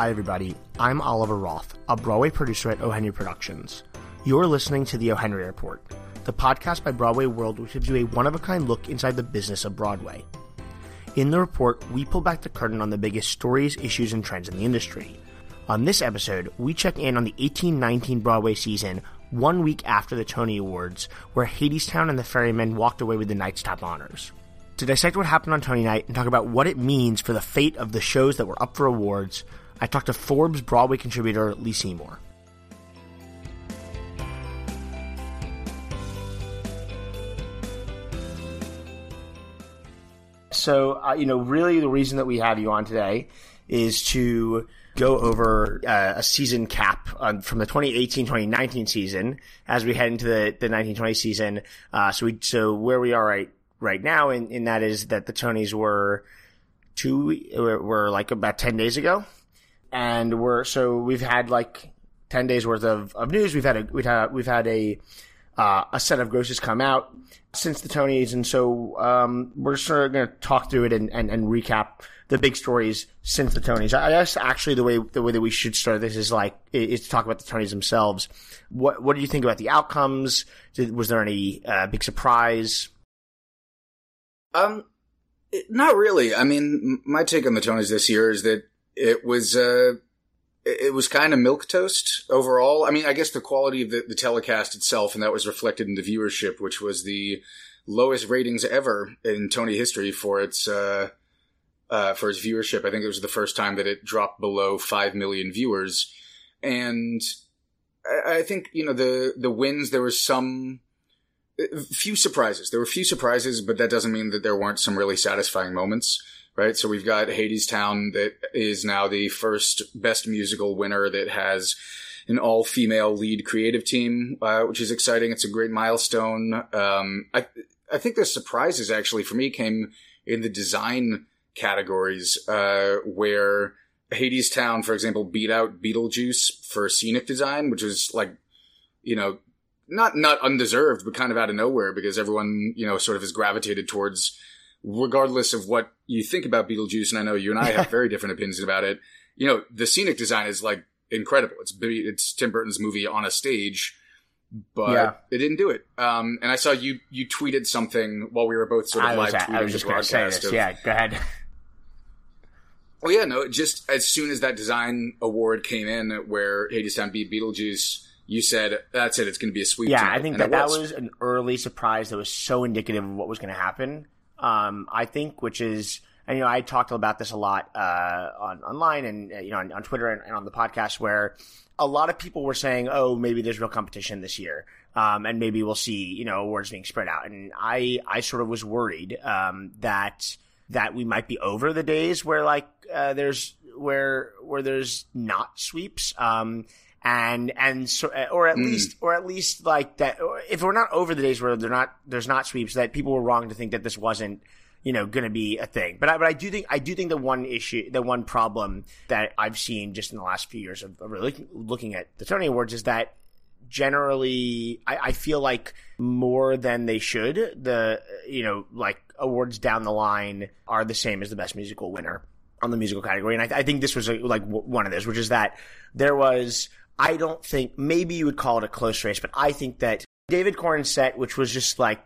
Hi, everybody. I'm Oliver Roth, a Broadway producer at O. Henry Productions. You're listening to the O. Henry Report, the podcast by Broadway World, which gives you a one of a kind look inside the business of Broadway. In the report, we pull back the curtain on the biggest stories, issues, and trends in the industry. On this episode, we check in on the 1819 Broadway season one week after the Tony Awards, where Hadestown and the Ferryman walked away with the night's top honors. To dissect what happened on Tony Night and talk about what it means for the fate of the shows that were up for awards, I talked to Forbes Broadway contributor Lee Seymour. So, uh, you know, really the reason that we have you on today is to go over uh, a season cap from the 2018-2019 season as we head into the, the 1920 season. Uh, so we, so where we are right, right now, and, that is that the Tonys were two, were like about 10 days ago and we're so we've had like ten days worth of, of news. We've had a we've had we've had a uh, a set of grosses come out since the Tonys, and so um, we're sort of going to talk through it and, and, and recap the big stories since the Tonys. I guess actually the way the way that we should start this is like is to talk about the Tonys themselves. What what do you think about the outcomes? Did, was there any uh, big surprise? Um, not really. I mean, my take on the Tonys this year is that it was uh, it was kind of milk toast overall. I mean, I guess the quality of the, the telecast itself, and that was reflected in the viewership, which was the lowest ratings ever in Tony history for its uh, uh, for its viewership. I think it was the first time that it dropped below five million viewers, and I, I think you know the the wins. There was some few surprises. There were few surprises, but that doesn't mean that there weren't some really satisfying moments right? So we've got Hadestown that is now the first best musical winner that has an all female lead creative team, uh, which is exciting. It's a great milestone. Um, I, I think the surprises actually for me came in the design categories, uh, where Hadestown, for example, beat out Beetlejuice for scenic design, which was like, you know, not, not undeserved, but kind of out of nowhere because everyone, you know, sort of has gravitated towards regardless of what you think about Beetlejuice, and I know you and I have very different opinions about it. You know, the scenic design is like incredible. It's it's Tim Burton's movie on a stage, but yeah. it didn't do it. Um, and I saw you you tweeted something while we were both sort of live tweeting I was just the broadcast. Of, yeah, go ahead. Oh yeah, no. Just as soon as that design award came in, where Hadestown beat Beetlejuice, you said that's it. It's going to be a sweep. Yeah, tonight. I think that was. that was an early surprise that was so indicative of what was going to happen um, I think, which is, and you know, I talked about this a lot uh, on online and uh, you know on, on Twitter and, and, on the podcast where a lot of people were saying, "Oh, maybe there's real competition this year, um, and maybe we'll see you know awards being spread out." And I I sort of was worried um, that that we might be over the days where like uh, there's where where there's not sweeps. Um, and and so or at mm. least or at least like that if we're not over the days where they're not there's not sweeps that people were wrong to think that this wasn't you know going to be a thing but I, but I do think I do think the one issue the one problem that I've seen just in the last few years of, of really looking at the Tony Awards is that generally I, I feel like more than they should the you know like awards down the line are the same as the best musical winner on the musical category and I, I think this was a, like one of those which is that there was I don't think maybe you would call it a close race, but I think that David Korins' set, which was just like,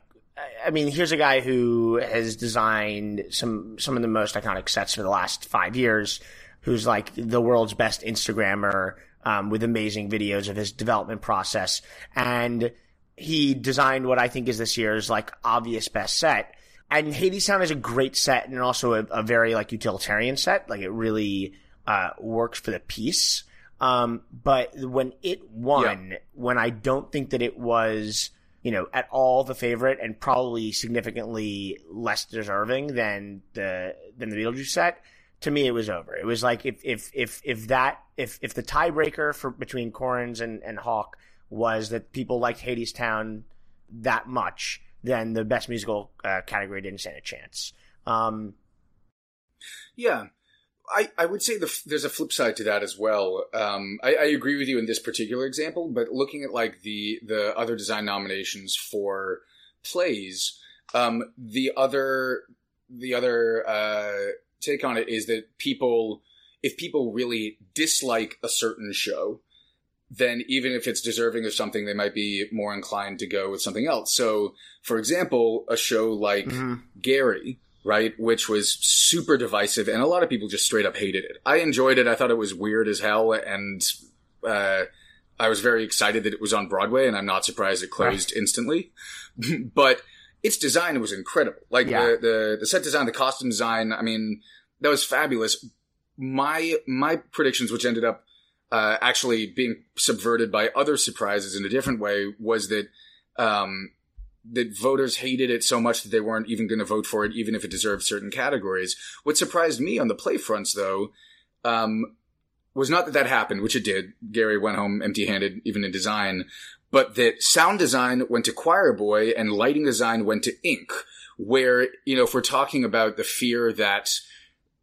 I mean, here's a guy who has designed some some of the most iconic sets for the last five years, who's like the world's best Instagrammer um, with amazing videos of his development process, and he designed what I think is this year's like obvious best set. And Hadestown is a great set and also a, a very like utilitarian set. Like it really uh, works for the piece. Um, but when it won, yeah. when I don't think that it was, you know, at all the favorite and probably significantly less deserving than the than the Beetlejuice set, to me it was over. It was like if if if if that if if the tiebreaker for between Korins' and and Hauck was that people liked Hadestown that much, then the best musical uh, category didn't stand a chance. Um, yeah, I, I would say the, there's a flip side to that as well. Um, I, I, agree with you in this particular example, but looking at like the the other design nominations for plays, um, the other the other uh, take on it is that people if people really dislike a certain show, then even if it's deserving of something, they might be more inclined to go with something else. So, for example, a show like Mm-hmm. Gary, right, which was super divisive, and a lot of people just straight up hated it. I enjoyed it. I thought it was weird as hell, and uh, I was very excited that it was on Broadway, and I'm not surprised it closed instantly. but its design was incredible. Like Yeah. the, the the set design, the costume design. I mean, that was fabulous. My my predictions, which ended up uh, actually being subverted by other surprises in a different way, was that um, that voters hated it so much that they weren't even going to vote for it, even if it deserved certain categories. What surprised me on the play fronts, though, um, was not that that happened, which it did. Gary went home empty-handed, even in design, but that sound design went to Choir Boy and lighting design went to Ink. Where you know, if we're talking about the fear that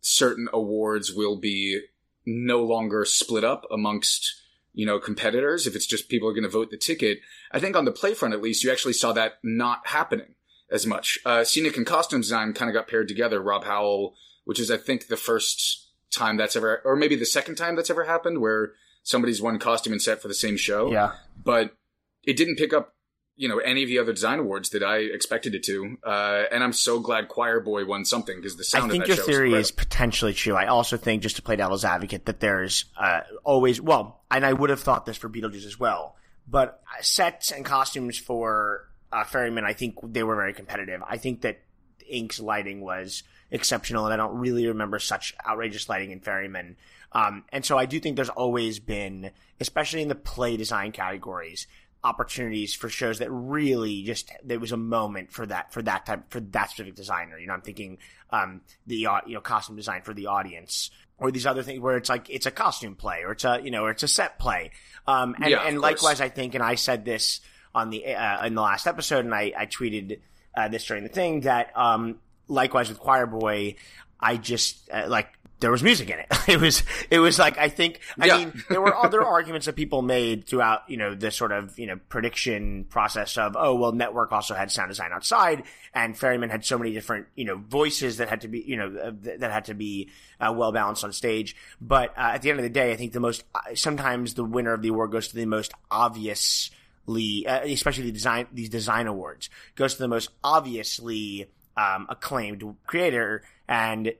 certain awards will be no longer split up amongst you know competitors, if it's just people are going to vote the ticket, I think on the play front at least, you actually saw that not happening as much. Uh, scenic and costume design kind of got paired together. Rob Howell, which is I think the first time that's ever, or maybe the second time that's ever happened, where somebody's won costume and set for the same show. Yeah. But it didn't pick up, you know, any of the other design awards that I expected it to. Uh, and I'm so glad Choir Boy won something because the sound I think your theory is potentially true. I also think, just to play devil's advocate, that there's uh, always well, and I would have thought this for Beetlejuice as well, but uh, sets and costumes for uh, Ferryman, I think they were very competitive. I think that Ink's lighting was exceptional, and I don't really remember such outrageous lighting in Ferryman. Um, and so I do think there's always been, especially in the play design categories, opportunities for shows that really just there was a moment for that for that type for that specific designer. You know, I'm thinking um, the uh, you know costume design for the audience or these other things where it's like it's a costume play or it's a you know or it's a set play. Um, and, Yeah, and likewise, I think, and I said this on the uh, in the last episode, and I, I tweeted uh, this during the thing that um, likewise with Choir Boy, I just uh, like there was music in it. It was it was like I think I Yeah. mean there were other arguments that people made throughout you know the sort of you know prediction process of oh well network also had sound design outside and Ferryman had so many different you know voices that had to be you know uh, th- that had to be uh, well balanced on stage but uh, at the end of the day I think the most uh, sometimes the winner of the award goes to the most obviously uh, especially the design these design awards goes to the most obviously um, acclaimed creator and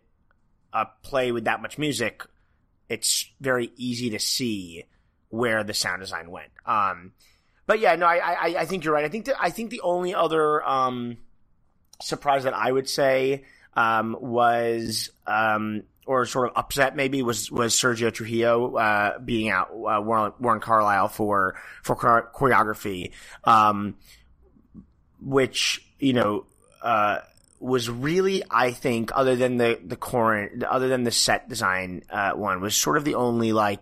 a play with that much music, it's very easy to see where the sound design went. Um, but yeah, no, I, I, I think you're right. I think that, I think the only other, um, surprise that I would say, um, was, um, or sort of upset maybe was, was Sergio Trujillo, uh, out, uh, Warren, Warren Carlyle for, for choreography. Um, which, you know, uh, was really, I think, other than the the current, other than the set design uh, one, was sort of the only like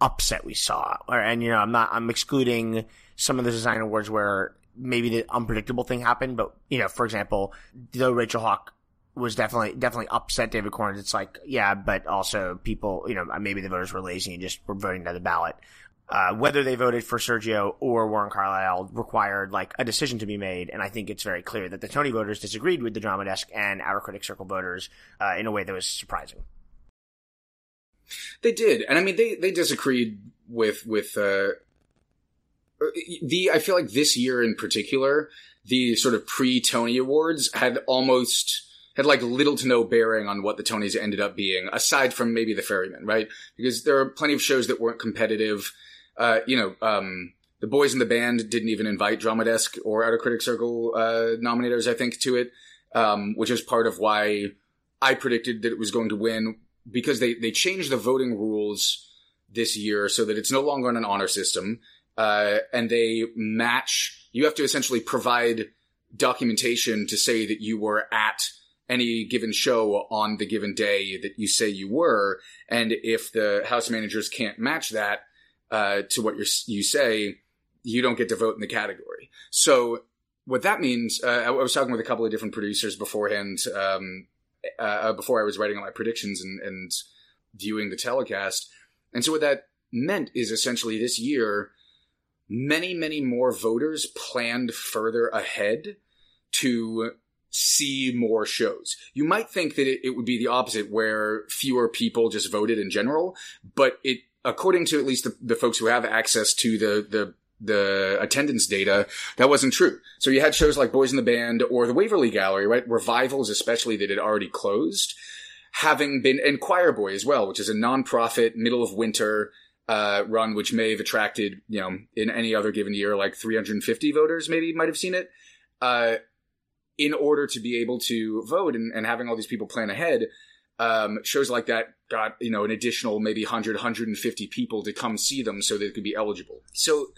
upset we saw. And you know, I'm not, I'm excluding some of the design awards where maybe the unpredictable thing happened, but you know, for example, though Rachel Hauck was definitely definitely upset David Korins. It's like, yeah, but also people, you know, maybe the voters were lazy and just were voting by the ballot. Uh, whether they voted for Sergio or Warren Carlyle required like a decision to be made, and I think it's very clear that the Tony voters disagreed with the Drama Desk and Outer Critic Circle voters uh, in a way that was surprising. They did, and I mean they they disagreed with with uh, the. I feel like this year in particular, the sort of pre Tony Awards had almost had like little to no bearing on what the Tonys ended up being, aside from maybe the Ferryman, right? Because there are plenty of shows that weren't competitive. Uh, you know, um, the boys in the band didn't even invite Drama Desk or Outer Critic Circle uh, nominators, I think, to it, um, which is part of why I predicted that it was going to win because they they changed the voting rules this year so that it's no longer on an honor system, uh, and they match. You have to essentially provide documentation to say that you were at any given show on the given day that you say you were, and if the house managers can't match that uh, to what you you say, you don't get to vote in the category. So what that means, uh, I was talking with a couple of different producers beforehand, um, uh, before I was writing all my predictions and, and viewing the telecast. And so what that meant is essentially this year, many, many more voters planned further ahead to see more shows. You might think that it, it would be the opposite, where fewer people just voted in general, but it, according to at least the, the folks who have access to the the the attendance data, that wasn't true. So you had shows like Boys in the Band or the Waverly Gallery, right? Revivals, especially that had already closed, having been, and Choir Boy as well, which is a nonprofit middle of winter uh, run, which may have attracted, you know, in any other given year, like 350 voters maybe might have seen it. Uh, in order to be able to vote and, and having all these people plan ahead, um, shows like that got, you know, an additional maybe 100, 150 people to come see them so they could be eligible. So,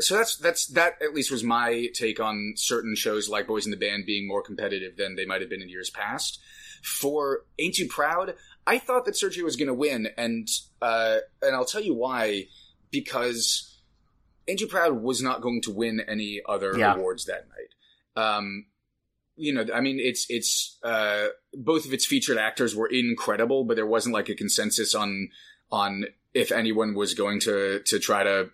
so that's, that's, that at least was my take on certain shows like Boys in the Band being more competitive than they might have been in years past. For Ain't Too Proud, I thought that Sergio was going to win, and uh, and I'll tell you why. Because Ain't Too Proud was not going to win any other Yeah. awards that night. Um, you know, I mean, it's it's uh, both of its featured actors were incredible, but there wasn't like a consensus on on if anyone was going to to try to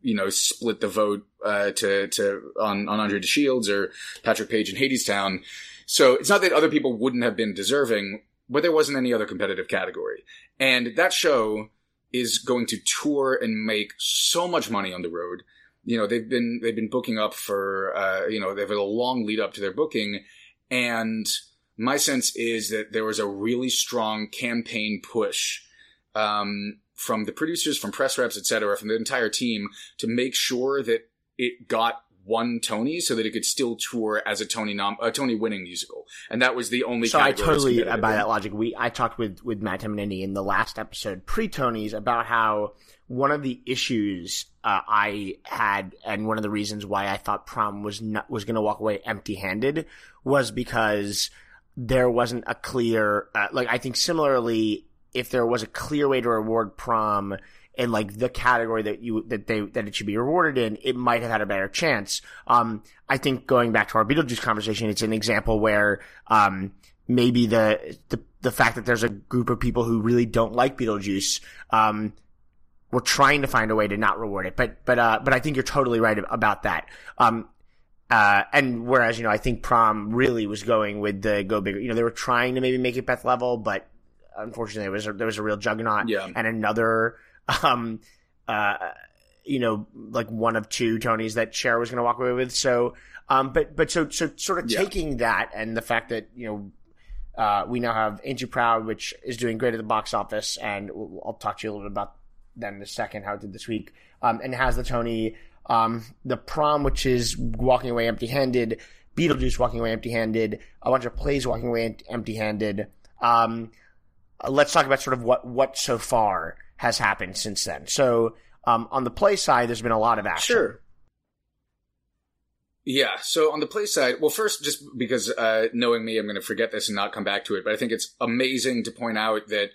you know split the vote uh, to to on on Andre Shields or Patrick Page in Hadestown. So it's not that other people wouldn't have been deserving, but there wasn't any other competitive category. And that show is going to tour and make so much money on the road. You know, they've been they've been booking up for uh, you know, they've had a long lead up to their booking. And my sense is that there was a really strong campaign push um, from the producers, from press reps, et cetera, from the entire team to make sure that it got one Tony so that it could still tour as a Tony nom- a Tony winning musical. And that was the only So I totally by that logic. We I talked with with Matt Tamanini in the last episode pre Tonys about how one of the issues uh, I had and one of the reasons why I thought prom was not was going to walk away empty handed was because there wasn't a clear uh, like I think similarly if there was a clear way to reward prom in like the category that you that they that it should be rewarded in, it might have had a better chance. Um, I think going back to our Beetlejuice conversation, it's an example where um, maybe the, the the fact that there's a group of people who really don't like Beetlejuice, um, we're trying to find a way to not reward it. But but uh, but I think you're totally right about that. Um, uh, and whereas you know I think prom really was going with the go bigger. You know they were trying to maybe make it Beth level, but unfortunately there was a, there was a real juggernaut Yeah. and another um uh you know like one of two Tonys that Cher was going to walk away with. So um but but so so sort of Yeah. taking that and the fact that you know. Uh, we now have You Proud, which is doing great at the box office, and we'll- I'll talk to you a little bit about that in a second, how it did this week. Um, and has the Tony, um, the prom, which is walking away empty handed, Beetlejuice walking away empty handed, a bunch of plays walking away empty handed. Um, let's talk about sort of what, what so far has happened since then. So, um, on the play side, there's been a lot of action. Sure. Yeah. So on the play side, well, first, just because uh, knowing me, I'm going to forget this and not come back to it. But I think it's amazing to point out that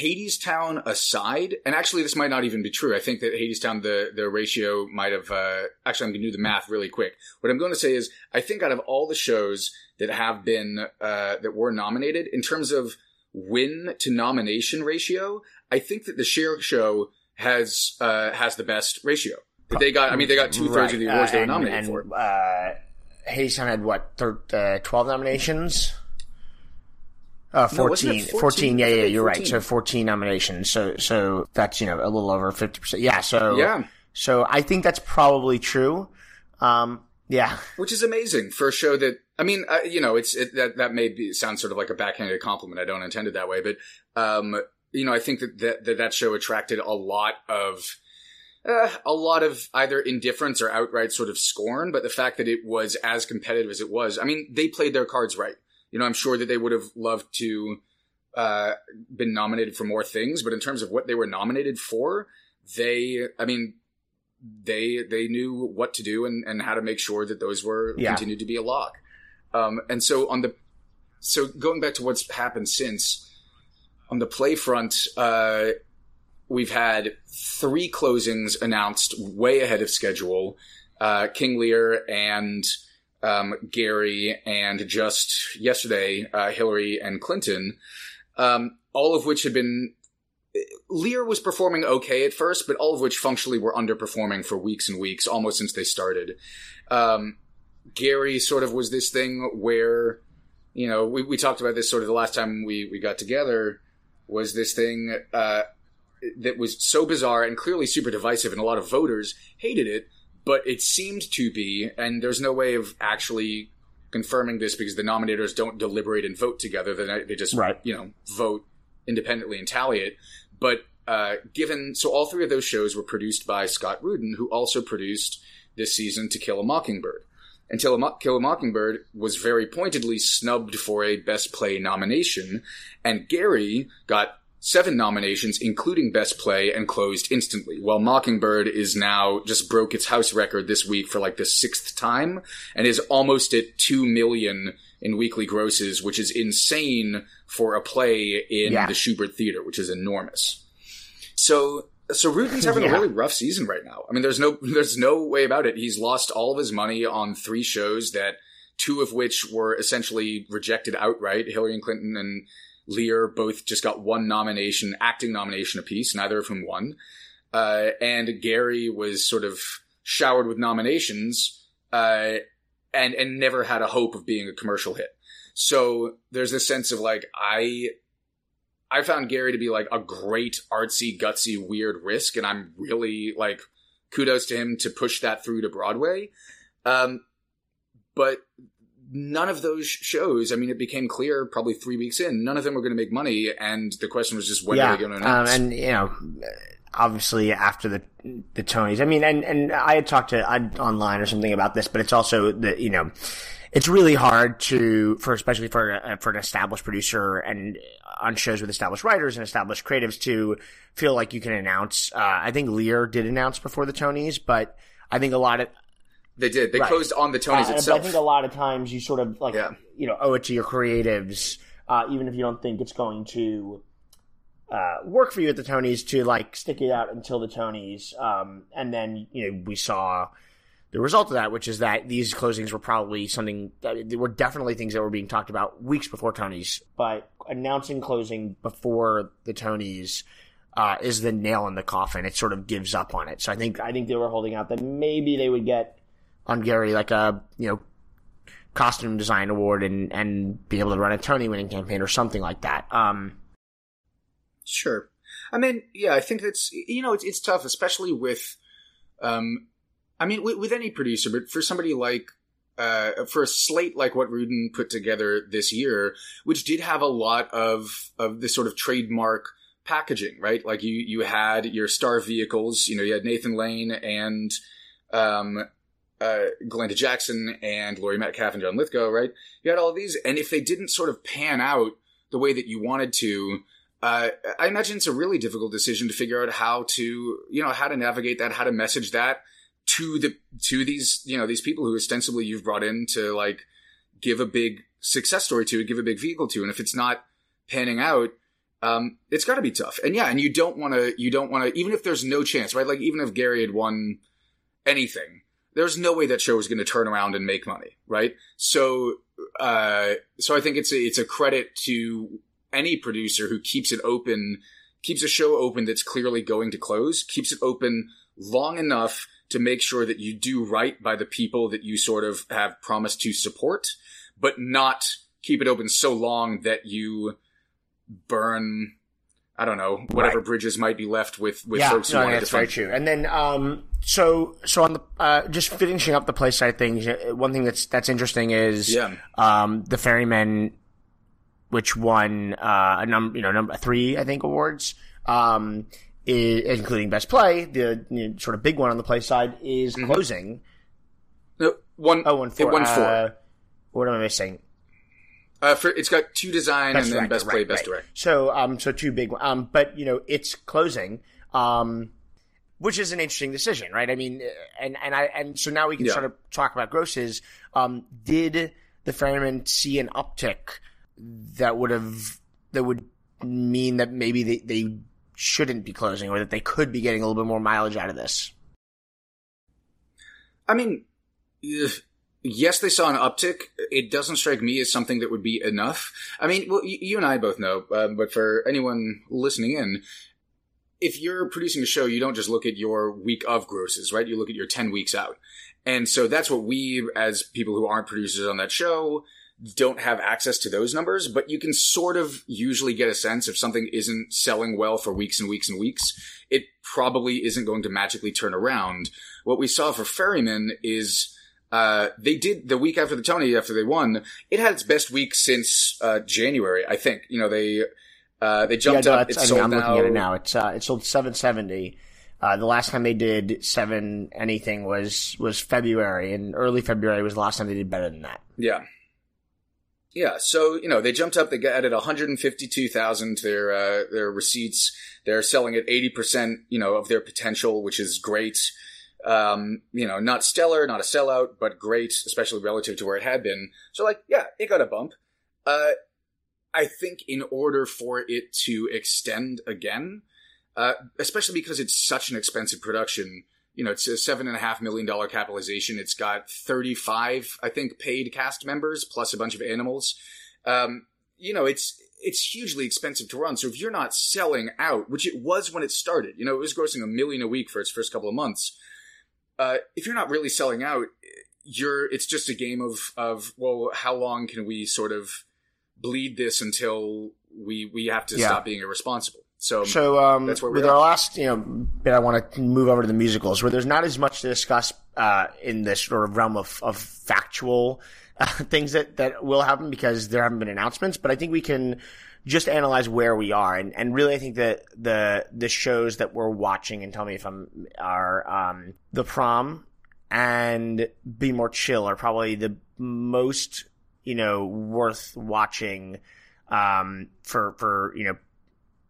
Hadestown aside, and actually this might not even be true. I think that Hadestown, the the ratio might have. Uh, actually, I'm going to do the math really quick. What I'm going to say is, I think out of all the shows that have been uh, that were nominated in terms of win to nomination ratio, I think that the Cher Show has uh, has the best ratio. They got. I mean, they got two thirds of the awards uh, they were nominated and, for. Uh, Hadestown had what, thir- uh, 12 nominations? Uh, 14, it 14, 14? yeah, yeah, you're right. So 14 nominations. So, so that's, you know, a little over 50%. Yeah. So, Yeah. So I think that's probably true. Um, yeah. which is amazing for a show that I mean, uh, you know, it's it, that that may be sound sort of like a backhanded compliment. I don't intend it that way, but um, you know, I think that that that, that show attracted a lot of. Uh, a lot of either indifference or outright sort of scorn, but the fact that it was as competitive as it was, I mean, they played their cards right. You know, I'm sure that they would have loved to uh, been nominated for more things, but in terms of what they were nominated for, they, I mean, they they knew what to do and, and how to make sure that those were Yeah. continued to be a lock. Um, and so on the so going back to what's happened since on the play front, uh, we've had three closings announced way ahead of schedule. Uh, King Lear and um, Gary, and just yesterday, uh, Hillary and Clinton, um, all of which had been. Lear was performing okay at first, but all of which functionally were underperforming for weeks and weeks, almost since they started. Um, Gary sort of was this thing where, you know, we, we talked about this sort of the last time we, we got together was this thing, uh, that was so bizarre and clearly super divisive and a lot of voters hated it, but it seemed to be, and there's no way of actually confirming this because the nominators don't deliberate and vote together. They, they just, Right. you know, vote independently and tally it. But uh, given so all three of those shows were produced by Scott Rudin, who also produced this season To Kill a Mockingbird. To Mo- Kill a Mockingbird was very pointedly snubbed for a Best Play nomination, and Gary got seven nominations, including Best Play, and closed instantly. While Mockingbird is now just broke its house record this week for like the sixth time, and is almost at two million in weekly grosses, which is insane for a play in Yeah. the Shubert Theater, which is enormous. So, so Rudin's having Yeah. a really rough season right now. I mean, there's no, there's no way about it. He's lost all of his money on three shows that, two of which were essentially rejected outright. Hillary and Clinton and Lear both just got one nomination, acting nomination apiece, neither of whom won. Uh, and Gary was sort of showered with nominations, uh, and, and never had a hope of being a commercial hit. So there's this sense of like, I, I found Gary to be like a great artsy, gutsy, weird risk, and I'm really like kudos to him to push that through to Broadway. Um, but none of those shows, I mean, it became clear probably three weeks in, none of them were going to make money, and the question was just when yeah, are they going to um, announce? and you know, obviously after the the Tonys. I mean, and and I had talked to I, online or something about this, but it's also the you know, it's really hard to for especially for a, for an established producer and on shows with established writers and established creatives to feel like you can announce. Uh, I think Lear did announce before the Tonys, but I think a lot of they did. They Right. closed on the Tonys uh, itself. I think a lot of times you sort of like Yeah. you know owe it to your creatives, uh, even if you don't think it's going to uh, work for you at the Tonys to like stick it out until the Tonys, um, and then you know we saw the result of that, which is that these closings were probably something that they were definitely things that were being talked about weeks before Tonys, but announcing closing before the Tonys. Uh, is the nail in the coffin. It sort of gives up on it. So I think I think they were holding out that maybe they would get on Gary like a you know costume design award and and be able to run a Tony winning campaign or something like that. Um, Sure. I mean, yeah, I think that's you know it's it's tough, especially with, um, I mean, with, with any producer, but for somebody like. Uh, for a slate like what Rudin put together this year, which did have a lot of of this sort of trademark packaging, right? Like you you had your star vehicles, you know, you had Nathan Lane and um, uh, Glenda Jackson and Laurie Metcalf and John Lithgow, right? You had all these, and if they didn't sort of pan out the way that you wanted to, uh, I imagine it's a really difficult decision to figure out how to, you know, how to navigate that, how to message that to the to these, you know, these people who ostensibly you've brought in to like give a big success story to, give a big vehicle to, and if it's not panning out, um, it's got to be tough. And yeah, and you don't want to, you don't want to, even if there's no chance, right? Like even if Gary had won anything, there's no way that show was going to turn around and make money, right? So, uh, so I think it's a, it's a credit to any producer who keeps it open, keeps a show open that's clearly going to close, keeps it open long enough to make sure that you do right by the people that you sort of have promised to support, but not keep it open so long that you burn, I don't know, whatever Right. bridges might be left with, with yeah, folks who no, want to very defend. true. And then, um, so so on the uh, just finishing up the play side things, uh, one thing that's that's interesting is Yeah. um, the Ferryman, which won uh, a number, you know, number three, I think, awards, um, i including best play. The you know, sort of big one on the play side is Mm-hmm. closing. No, one, Oh, one four. It won four. Uh, what am I missing? Uh, for, it's got two design and then director, best play, right, best right. direct. So, um, so two big, um, but you know, it's closing, um, which is an interesting decision, right? I mean, and and I and so now we can Yeah. sort of talk about grosses. Um, did the Ferryman see an uptick that would have that would mean that maybe they they shouldn't be closing or that they could be getting a little bit more mileage out of this? I mean, yes, they saw an uptick. It doesn't strike me as something that would be enough. I mean, well, you and I both know, um, but for anyone listening in, if you're producing a show, you don't just look at your week of grosses, right? You look at your 10 weeks out. And so that's what we, as people who aren't producers on that show, don't have access to those numbers, but you can sort of usually get a sense if something isn't selling well for weeks and weeks and weeks, it probably isn't going to magically turn around. What we saw for Ferryman is uh, they did the week after the Tony, after they won, it had its best week since uh, January, I think. You know, they uh, they jumped yeah, no, up. It's I mean, sold I'm now. looking at it now. It's uh, it sold 770. Uh, the last time they did seven anything was was February, and early February was the last time they did better than that. Yeah. Yeah, so you know they jumped up. They added 152,000 to their uh, their receipts. They're selling at 80 percent, you know, of their potential, which is great. Um, you know, not stellar, not a sellout, but great, especially relative to where it had been. So, like, yeah, it got a bump. Uh, I think in order for it to extend again, uh, especially because it's such an expensive production, you know, it's a seven and a half million dollar capitalization. It's got 35, I think, paid cast members plus a bunch of animals. Um, you know, it's, it's hugely expensive to run. So if you're not selling out, which it was when it started, you know, it was grossing a million a week for its first couple of months. Uh, if you're not really selling out, you're, it's just a game of, of, well, how long can we sort of bleed this until we, we have to Yeah. stop being irresponsible? So, So um, That's where we with are. our last you know bit, I want to move over to the musicals, where there's not as much to discuss uh, in this sort of realm of, of factual uh, things that that will happen because there haven't been announcements. But I think we can just analyze where we are, and, and really I think that the the shows that we're watching, and tell me if I'm are um, the prom and Be More Chill are probably the most you know worth watching um, for for you know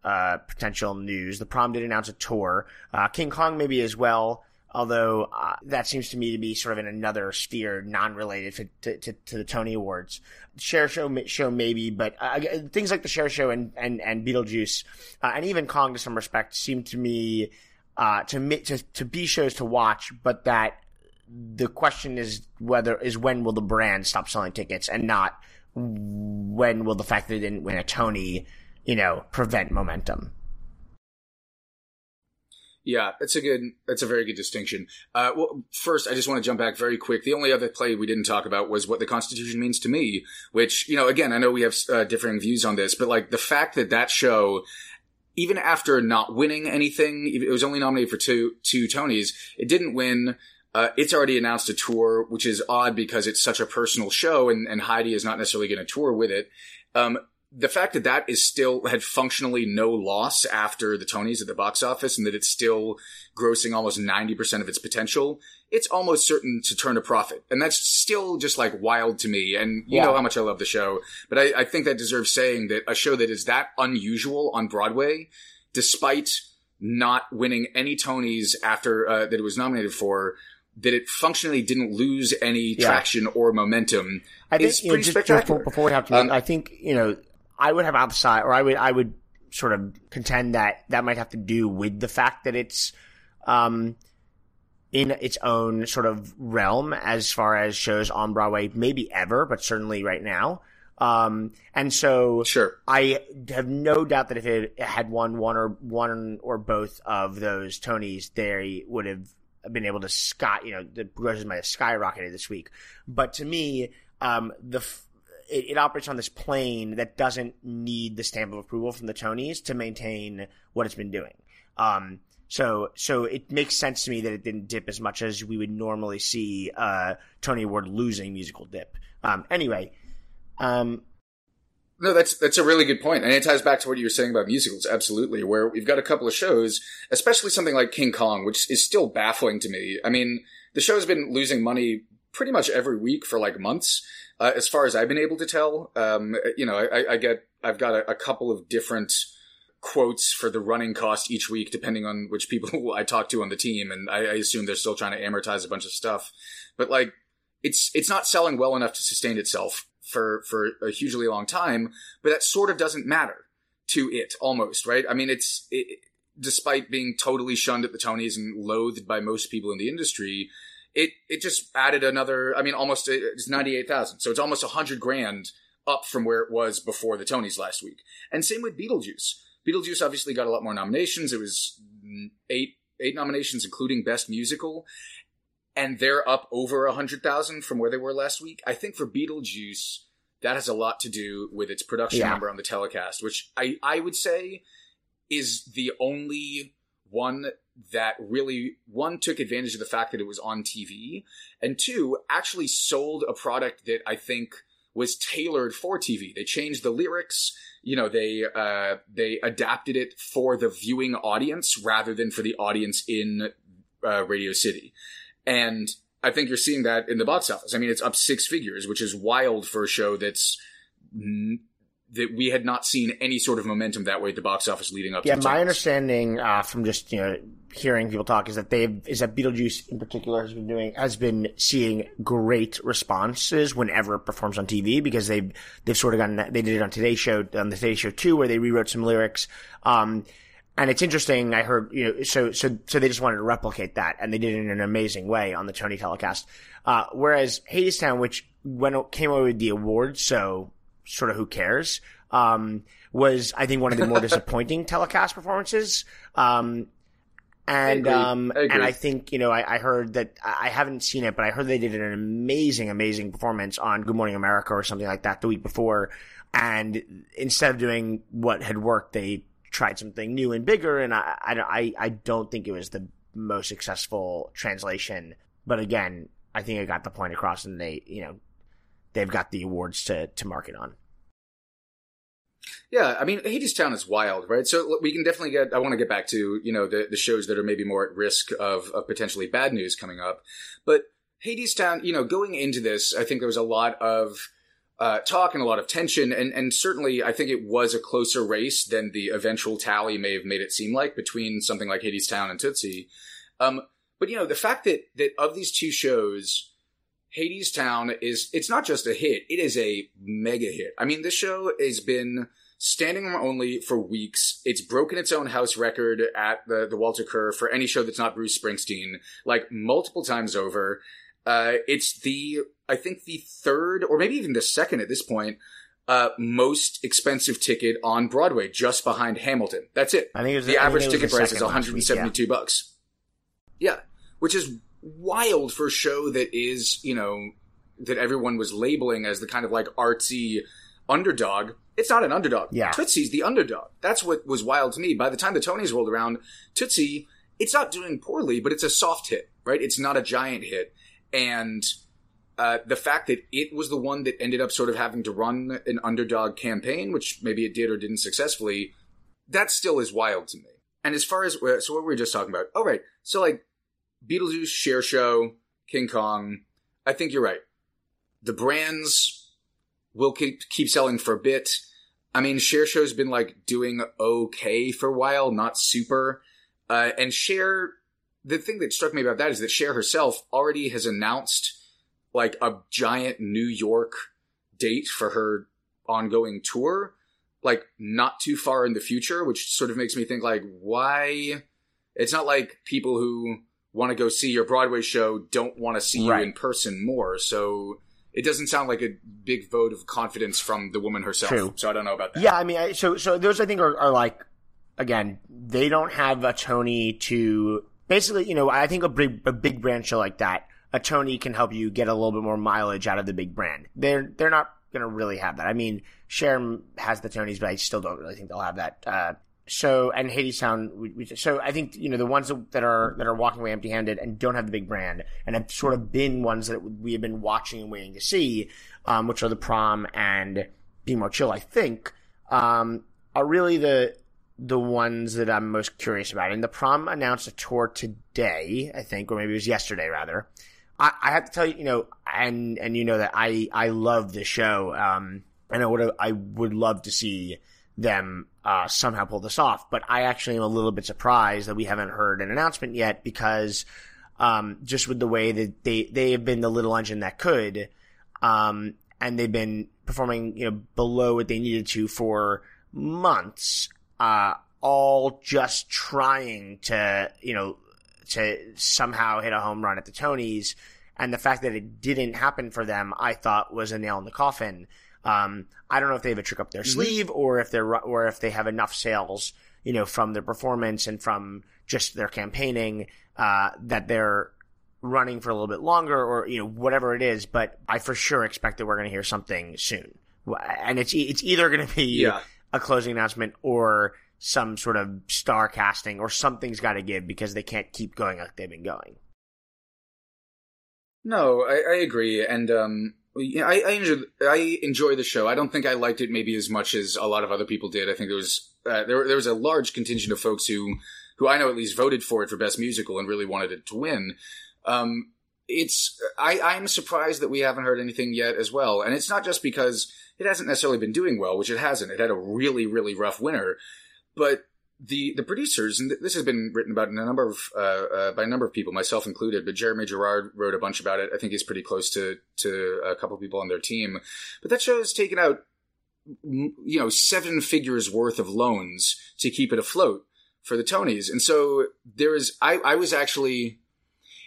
uh, potential news. The prom did announce a tour. Uh, King Kong maybe as well, although uh, that seems to me to be sort of in another sphere, non-related to, to, to, the Tony Awards. Cher show, show maybe, but uh, things like the Cher Show and and and Beetlejuice, uh, and even Kong to some respect, seem to me to, to to be shows to watch, but that the question is whether is when will the brand stop selling tickets and not when will the fact that they didn't win a Tony, you know, prevent momentum. Yeah, that's a good. That's a very good distinction. Uh, well, first, I just want to jump back very quick. The only other play we didn't talk about was what the Constitution means to me. Which, you know, again, I know we have uh, differing views on this, but like the fact that that show, even after not winning anything, it was only nominated for two two Tonys. It didn't win. Uh, it's already announced a tour, which is odd because it's such a personal show, and, and Heidi is not necessarily going to tour with it. Um, the fact that that is still had functionally no loss after the Tonys at the box office and that it's still grossing almost 90% of its potential, it's almost certain to turn a profit. And that's still just like wild to me. And you Yeah. know how much I love the show, but I, I think that deserves saying that a show that is that unusual on Broadway, despite not winning any Tonys after uh, that it was nominated for, that it functionally didn't lose any Yeah. traction or momentum. I think is you know, pretty just, just spectacular. before, before we have to, Um, I think you know, I would have outside, or I would, I would sort of contend that that might have to do with the fact that it's, um, in its own sort of realm as far as shows on Broadway, maybe ever, but certainly right now. Um, and so Sure. I have no doubt that if it had won one or one or both of those Tonys, they would have been able to sky, you know, the grosses might have skyrocketed this week. But to me, um, the it, it operates on this plane that doesn't need the stamp of approval from the Tonys to maintain what it's been doing. Um, so, so it makes sense to me that it didn't dip as much as we would normally see uh, Tony Award losing musical dip. Um, anyway, um, No, that's that's a really good point, and it ties back to what you were saying about musicals. Absolutely, where we've got a couple of shows, especially something like King Kong, which is still baffling to me. I mean, the show's been losing money pretty much every week for like months, uh, as far as I've been able to tell. Um, you know, I, I get I've got a, a couple of different quotes for the running cost each week, depending on which people I talk to on the team, and I, I assume they're still trying to amortize a bunch of stuff. But like, it's it's not selling well enough to sustain itself for for a hugely long time. But that sort of doesn't matter to it, almost right. I mean, it's it, despite being totally shunned at the Tonys and loathed by most people in the industry. It it just added another. I mean, almost it's ninety eight thousand, so it's almost a hundred grand up from where it was before the Tonys last week. And same with Beetlejuice. Beetlejuice obviously got a lot more nominations. It was eight eight nominations, including Best Musical. and they're up over a 100,000 from where they were last week. I think for Beetlejuice, that has a lot to do with its production Yeah. number on the telecast, which I, I would say is the only one that really, one, took advantage of the fact that it was on TV, and two, actually sold a product that I think was tailored for TV. They changed the lyrics, you know, they, uh, they adapted it for the viewing audience rather than for the audience in, uh, Radio City. And I think you're seeing that in the box office. I mean, it's up six figures, which is wild for a show that's that we had not seen any sort of momentum that way at the box office leading up. Yeah, to my understanding uh, from just you know hearing people talk is that they is that Beetlejuice in particular has been doing has been seeing great responses whenever it performs on TV because they've they've sort of gotten that, they did it on Today Show on the Today Show too where they rewrote some lyrics. Um, and it's interesting. I heard you know so so so they just wanted to replicate that and they did it in an amazing way on the Tony telecast. Uh, whereas Hadestown, which when it came over with the award, so sort of who cares, um, was I think one of the more disappointing telecast performances. Um, and agree. um, I and I think you know I, I heard that I I haven't seen it, but I heard they did an amazing, amazing performance on Good Morning America or something like that the week before. And instead of doing what had worked, they tried something new and bigger. And I, I, I- I don't think it was the most successful translation. But again, I think I got the point across, and they, you know, they've got the awards to to market on. Yeah, I mean, Hadestown is wild, right? So we can definitely get. I want to get back to you know the the shows that are maybe more at risk of of potentially bad news coming up, but Hadestown, you know, going into this, I think there was a lot of uh, talk and a lot of tension, and and certainly I think it was a closer race than the eventual tally may have made it seem like between something like Hadestown and Tootsie. Um, but you know, the fact that that of these two shows. Hadestown is it's not just a hit, it is a mega hit. I mean, this show has been standing room only for weeks. It's broken its own house record at the, the Walter Kerr for any show that's not Bruce Springsteen, like multiple times over. Uh, it's the, I think the third, or maybe even the second at this point, uh, most expensive ticket on Broadway, just behind Hamilton. That's it. I think it was The I average ticket price is second week, yeah. 172 bucks. Yeah, which is wild for a show that is, you know, that everyone was labeling as the kind of like artsy underdog. It's not an underdog. Yeah. Tootsie's the underdog. That's what was wild to me. By the time the Tonys rolled around, Tootsie, it's not doing poorly, but it's a soft hit, right? It's not a giant hit. And uh, the fact that it was the one that ended up sort of having to run an underdog campaign, which maybe it did or didn't successfully, that still is wild to me. And as far as uh, so, what we were we just talking about? Oh, right. So like Beetlejuice, Cher Show, King Kong. I think you're right. The brands will keep keep selling for a bit. I mean, Cher Show's been like doing okay for a while, not super. Uh, and Cher, the thing that struck me about that is that Cher herself already has announced like a giant New York date for her ongoing tour, like not too far in the future, which sort of makes me think like, why? It's not like people who want to go see your Broadway show don't want to see you in person more. So it doesn't sound like a big vote of confidence from the woman herself. True. So I don't know about that. Yeah, I mean, I, so so those I think are, are like again, they don't have a Tony to basically, you know, I think a big a big brand show like that, a Tony can help you get a little bit more mileage out of the big brand. They're they're not gonna really have that. I mean, Sharon has the Tonys, but I still don't really think they'll have that. Uh, so and Hadestown, we, we, so I think you know the ones that are that are walking away empty-handed and don't have the big brand and have sort of been ones that we have been watching and waiting to see, um, which are the prom and Be More Chill. I think um, are really the the ones that I'm most curious about. And the prom announced a tour today, I think, or maybe it was yesterday rather. I, I have to tell you, you know, and and you know that I I love the show, um, and I would I would love to see them uh, somehow pull this off. But I actually am a little bit surprised that we haven't heard an announcement yet because um, just with the way that they they have been the little engine that could, um, and they've been performing you know below what they needed to for months, uh, all just trying to you know to somehow hit a home run at the Tonys. And the fact that it didn't happen for them, I thought was a nail in the coffin. Um, I don't know if they have a trick up their sleeve or if they're, or if they have enough sales, you know, from their performance and from just their campaigning, uh, that they're running for a little bit longer or you know whatever it is. But i for sure expect that we're going to hear something soon. And it's it's either going to be Yeah. a closing announcement or some sort of star casting or something's got to give because they can't keep going like they've been going. No, I, I agree, and um, yeah, I, I enjoy I enjoy the show. I don't think I liked it maybe as much as a lot of other people did. I think there was uh, there there was a large contingent of folks who who I know at least voted for it for best musical and really wanted it to win. Um, it's I I'm surprised that we haven't heard anything yet as well, and it's not just because it hasn't necessarily been doing well, which it hasn't. It had a really really rough winter, but the the producers, and this has been written about in a number of uh, uh, by a number of people, myself included. But Jeremy Gerard wrote a bunch about it. I think he's pretty close to to a couple of people on their team. But that show has taken out you know seven figures worth of loans to keep it afloat for the Tonys, and so there is. I I was actually.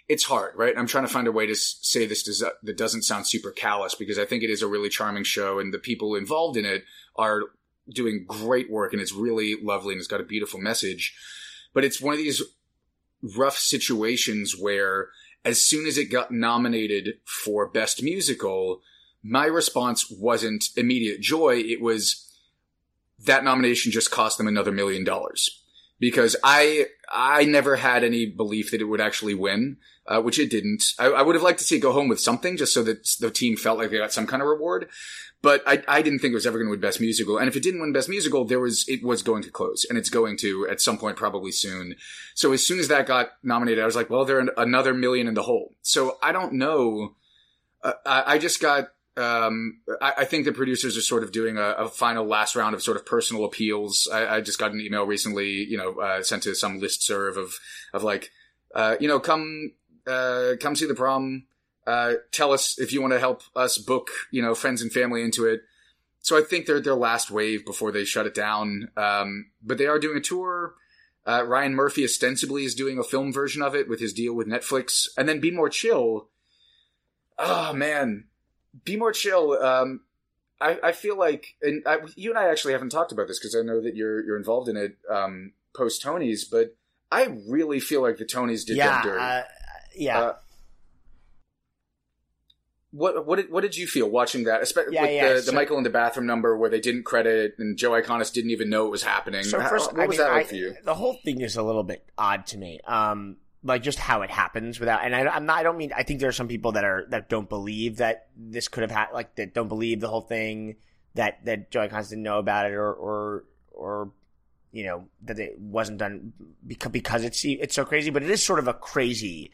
It's hard, right? I'm trying to find a way to say this that doesn't sound super callous because I think it is a really charming show, and the people involved in it are doing great work and it's really lovely and it's got a beautiful message. But it's one of these rough situations where as soon as it got nominated for best musical, my response wasn't immediate joy. It was that nomination just cost them another million dollars because I, I never had any belief that it would actually win, uh, which it didn't. I, I would have liked to see it go home with something just so that the team felt like they got some kind of reward. But I, I didn't think it was ever going to win Best Musical. And if it didn't win Best Musical, there was, it was going to close and it's going to at some point probably soon. So as soon as that got nominated, I was like, well, they're an, another million in the hole. So I don't know. Uh, I, I just got, um, I, I think the producers are sort of doing a, a final last round of sort of personal appeals. I, I just got an email recently, you know, uh, sent to some list serve of, of like, uh, you know, come, uh, come see the prom. Uh, tell us if you want to help us book, you know, friends and family into it. So I think they're their last wave before they shut it down. Um, but they are doing a tour. Uh, Ryan Murphy ostensibly is doing a film version of it with his deal with Netflix, and then Be More Chill. Oh man, Be More Chill. Um, I, I feel like, and I, you and I actually haven't talked about this because I know that you're you're involved in it um, post Tonys, but I really feel like the Tonys did yeah them dirty. uh, yeah Uh, what what did what did you feel watching that? Especially Yeah, with yeah, the, so- the Michael in the bathroom number where they didn't credit and Joe Iconis didn't even know it was happening. So How- first, what I was mean, that like I- for you? The whole thing is a little bit odd to me. Um, like just how it happens without, and I, I'm not. I don't mean. I think there are some people that are that don't believe that this could have had, like that don't believe the whole thing that that Joe Iconis didn't know about it, or or or you know that it wasn't done because because it's it's so crazy. But it is sort of a crazy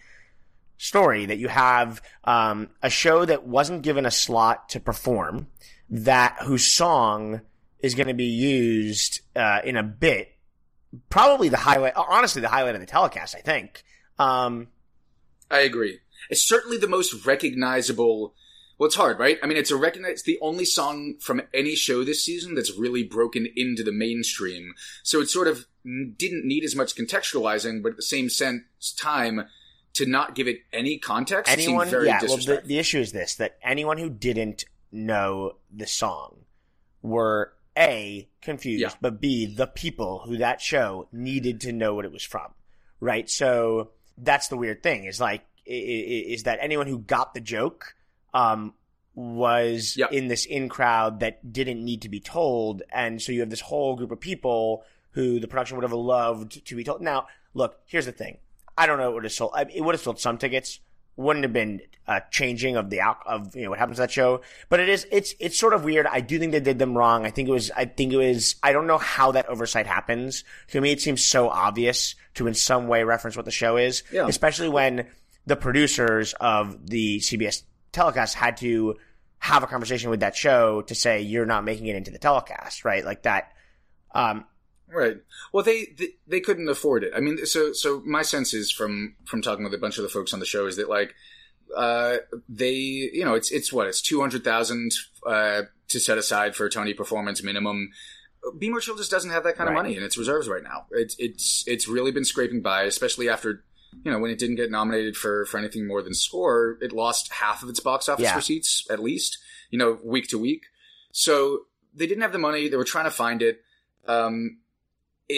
story that you have um, a show that wasn't given a slot to perform that whose song is going to be used uh, in a bit probably the highlight honestly the highlight of the telecast i think um, I agree. It's certainly the most recognizable. Well, it's hard, right? I mean, it's a recognize. It's the only song from any show this season that's really broken into the mainstream. So it sort of didn't need as much contextualizing, but at the same sense, time to not give it any context anyone yeah well the, the issue is this that anyone who didn't know the song were a confused Yeah. but b the people who that show needed to know what it was from right so that's the weird thing is like is that anyone who got the joke um was Yeah. in this in crowd that didn't need to be told and so you have this whole group of people who the production would have loved to be told now look here's the thing I don't know it would have sold. I, it would have sold some tickets. Wouldn't have been a changing of the out of you know what happens to that show. But it is it's it's sort of weird. I do think they did them wrong. I think it was I think it was I don't know how that oversight happens. To me, it seems so obvious to in some way reference what the show is, Yeah. especially when the producers of the CBS telecast had to have a conversation with that show to say you're not making it into the telecast, right? Like that. Um, Right. Well, they, they they couldn't afford it. I mean, so so my sense is from from talking with a bunch of the folks on the show is that like uh they you know it's it's what it's two hundred thousand uh to set aside for a Tony performance minimum. Be More Chill just doesn't have that kind of money in its reserves right now. It's it's it's really been scraping by, especially after you know when it didn't get nominated for for anything more than score. It lost half of its box office Yeah. receipts at least. You know, week to week. So they didn't have the money. They were trying to find it. Um,